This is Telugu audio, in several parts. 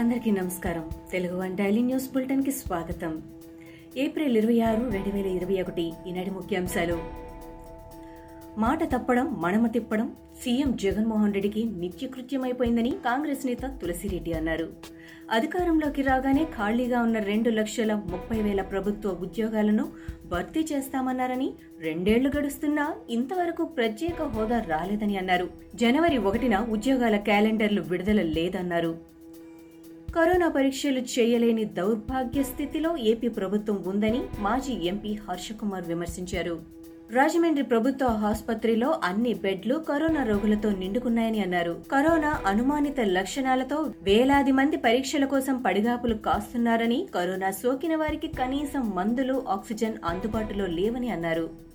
అందరికీ నమస్కారం. తెలుగు వన్ డైలీ న్యూస్ బులెటిన్కి స్వాగతం. ఏప్రిల్ ఇరవై ఆరు రెండు వేల ఇరవై ఒకటి ఈనాటి ముఖ్యాంశాలు. మాట తప్పడం మడమ తిప్పడం సీఎం జగన్మోహన్ రెడ్డికి నిత్యకృత్యమైపోయిందని కాంగ్రెస్ నేత తులసిరెడ్డి అన్నారు. అధికారంలోకి రాగానే ఖాళీగా ఉన్న రెండు లక్షల ముప్పై వేల ప్రభుత్వ ఉద్యోగాలను భర్తీ చేస్తామన్నారని రెండేళ్ళు గడుస్తున్నా ఇంతవరకు ప్రత్యేక హోదా రాలేదని అన్నారు. జనవరి ఒకటిన ఉద్యోగాల క్యాలెండర్లు విడుదల లేదన్నారు. కరోనా పరీక్షలు చేయలేని దౌర్భాగ్య స్థితిలో ఏపీ ప్రభుత్వం ఉందని మాజీ ఎంపీ హర్షకుమార్ విమర్శించారు. రాజమండ్రి ప్రభుత్వ ఆసుపత్రిలో అన్ని బెడ్లు కరోనా రోగులతో నిండుకున్నాయని అన్నారు. కరోనా అనుమానిత లక్షణాలతో వేలాది మంది పరీక్షల కోసం పడిగాపులు కాస్తున్నారని కరోనా సోకిన వారికి కనీసం మందులు ఆక్సిజన్ అందుబాటులో లేవని అన్నారు.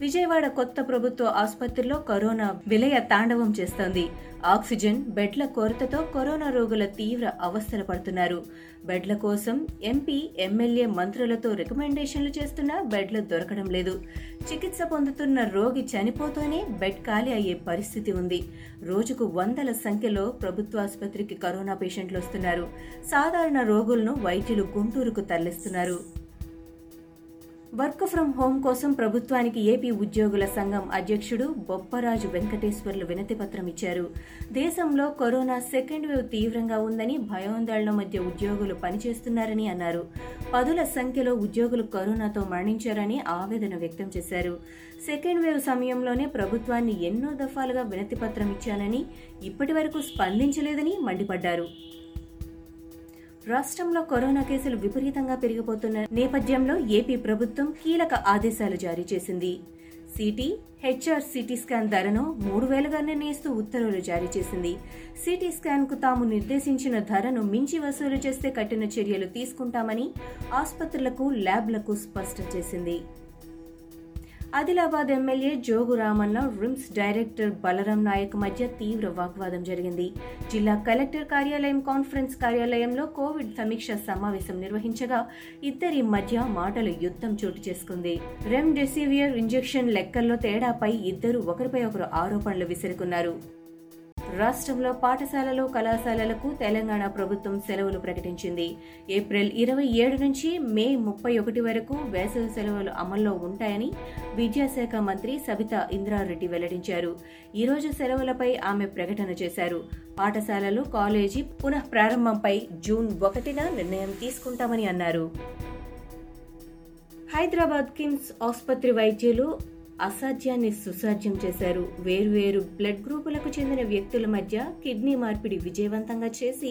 విజయవాడ కొత్త ప్రభుత్వ ఆసుపత్రిలో కరోనా విలయ తాండవం చేస్తోంది. ఆక్సిజన్ బెడ్ల కొరతతో కరోనా రోగుల తీవ్ర అవస్థలు పడుతున్నారు. బెడ్ల కోసం ఎంపీ ఎమ్మెల్యే మంత్రులతో రికమెండేషన్లు చేస్తున్నా బెడ్లు దొరకడం లేదు. చికిత్స పొందుతున్న రోగి చనిపోతూనే బెడ్ ఖాళీ అయ్యే పరిస్థితి ఉంది. రోజుకు వందల సంఖ్యలో ప్రభుత్వ ఆసుపత్రికి కరోనా పేషెంట్లు వస్తున్నారు. సాధారణ రోగులను వైద్యులు గుంటూరుకు తరలిస్తున్నారు. వర్క్ ఫ్రం హోం కోసం ప్రభుత్వానికి ఏపీ ఉద్యోగుల సంఘం అధ్యక్షుడు బొప్పరాజు వెంకటేశ్వర్లు వినతి పత్రం ఇచ్చారు. దేశంలో కరోనా సెకండ్ వేవ్ తీవ్రంగా ఉందని భయాందోళన మధ్య ఉద్యోగులు పనిచేస్తున్నారని అన్నారు. పదుల సంఖ్యలో ఉద్యోగులు కరోనాతో మరణించారని ఆవేదన వ్యక్తం చేశారు. సెకండ్ వేవ్ సమయంలోనే ప్రభుత్వాన్ని ఎన్నో దఫాలుగా వినతి పత్రం ఇచ్చానని ఇప్పటి వరకు స్పందించలేదని మండిపడ్డారు. రాష్ట్రంలో కరోనా కేసులు విపరీతంగా పెరిగిపోతున్న నేపథ్యంలో ఏపీ ప్రభుత్వం కీలక ఆదేశాలు జారీ చేసింది. సిటీ హెచ్ఆర్ సిటీ స్కాన్ ధరను మూడు వేలుగా నిర్ణయిస్తూ ఉత్తర్వులు జారీ చేసింది. సిటీ స్కాన్కు తాము నిర్దేశించిన ధరను మించి వసూలు చేస్తే కఠిన చర్యలు తీసుకుంటామని ఆసుపత్రులకు ల్యాబ్లకు స్పష్టం చేసింది. Adilabad MLA Jogu Ramanna RIMS director Balaram Naik మధ్య తీవ్ర వాగ్వాదం జరిగింది. జిల్లా కలెక్టర్ కార్యాలయం కాన్ఫరెన్స్ కార్యాలయంలో కోవిడ్ సమీక్ష సమావేశం నిర్వహించగా ఇద్దరి మధ్య మాటల యుద్ధం చోటు చేసుకుంది. రెమ్డెసివియర్ ఇంజెక్షన్ లెక్కల్లో తేడాపై ఇద్దరు ఒకరిపై ఒకరు ఆరోపణలు విసురుకున్నారు. రాష్ట్రంలో పాఠశాలలు కళాశాలలకు తెలంగాణ ప్రభుత్వం సెలవులు ప్రకటించింది. ఏప్రిల్ ఇరవై ఏడు నుంచి మే ముప్పై ఒకటి వరకు వేసవి సెలవులు అమల్లో ఉంటాయని విద్యాశాఖ మంత్రి సబితా ఇంద్రారెడ్డి వెల్లడించారు. ఈరోజు సెలవులపై ఆమె ప్రకటన చేశారు. పాఠశాలలు కాలేజీ పునః ప్రారంభంపై జూన్ ఒకటిన నిర్ణయం తీసుకుంటామని అన్నారు. హైదరాబాద్ కిమ్స్ ఆసుపత్రి వైద్యులు అసాధ్యాన్ని సుసాధ్యం చేశారు. వేర్వేరు బ్లడ్ గ్రూపులకు చెందిన వ్యక్తుల మధ్య కిడ్నీ మార్పిడి విజయవంతంగా చేసి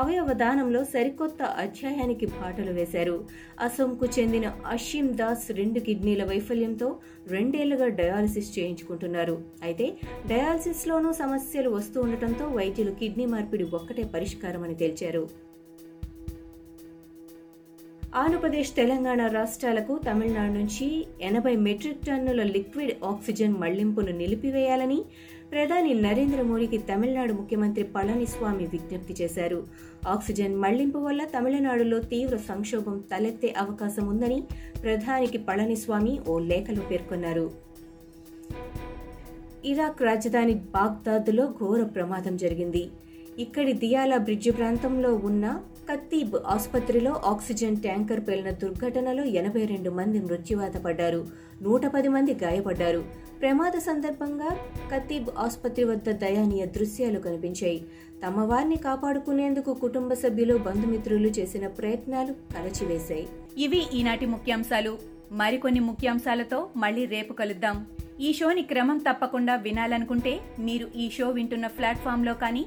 అవయవ దానంలో సరికొత్త అధ్యాయానికి బాటలు వేశారు. అసోంకు చెందిన అషిమ్ దాస్ రెండు కిడ్నీల వైఫల్యంతో రెండేళ్ళుగా డయాలసిస్ చేయించుకుంటున్నారు. అయితే డయాలసిస్లోనూ సమస్యలు వస్తూ ఉండటంతో వైద్యులు కిడ్నీ మార్పిడి ఒక్కటే పరిష్కారమని తేల్చారు. ఆంధ్రప్రదేశ్ తెలంగాణ రాష్ట్రాలకు తమిళనాడు నుంచి ఎనభై మెట్రిక్ టన్నుల లిక్విడ్ ఆక్సిజన్ మళ్ళింపును నిలిపివేయాలని ప్రధాని నరేంద్ర మోడీకి తమిళనాడు ముఖ్యమంత్రి పళనిస్వామి విజ్ఞప్తి చేశారు. ఆక్సిజన్ మళ్ళింపు వల్ల తమిళనాడులో తీవ్ర సంక్షోభం తలెత్తే అవకాశం ఉందని ప్రధానికి పళనిస్వామి ఓ లేఖలో పేర్కొన్నారు. ఇరాక్ రాజధాని బాగ్దాద్లో ఘోర ప్రమాదం జరిగింది. ఇక్కడి దియాలా బ్రిడ్జి ప్రాంతంలో ఉన్న కత్తీబ్ ఆసుపత్రిలో ఆక్సిజన్ ట్యాంకర్ పేలిన దుర్ఘటనలో ఎనభై రెండు మంది మృత్యువాత పడ్డారు నూట పది మంది గాయపడ్డారు. ప్రమాద సందర్భంగా కత్తీబ్ ఆసుపత్రి వద్ద దయానీయ దృశ్యాలు కనిపించాయి. తమ వారిని కాపాడుకునేందుకు కుటుంబ సభ్యులు బంధుమిత్రులు చేసిన ప్రయత్నాలు కలచివేశాయి. ఇవి ఈనాటి ముఖ్యాంశాలు. మరికొన్ని ముఖ్యాంశాలతో మళ్ళీ రేపు కలుద్దాం. ఈ షోని క్రమం తప్పకుండా వినాలనుకుంటే మీరు ఈ షో వింటున్న ప్లాట్ఫామ్లో కానీ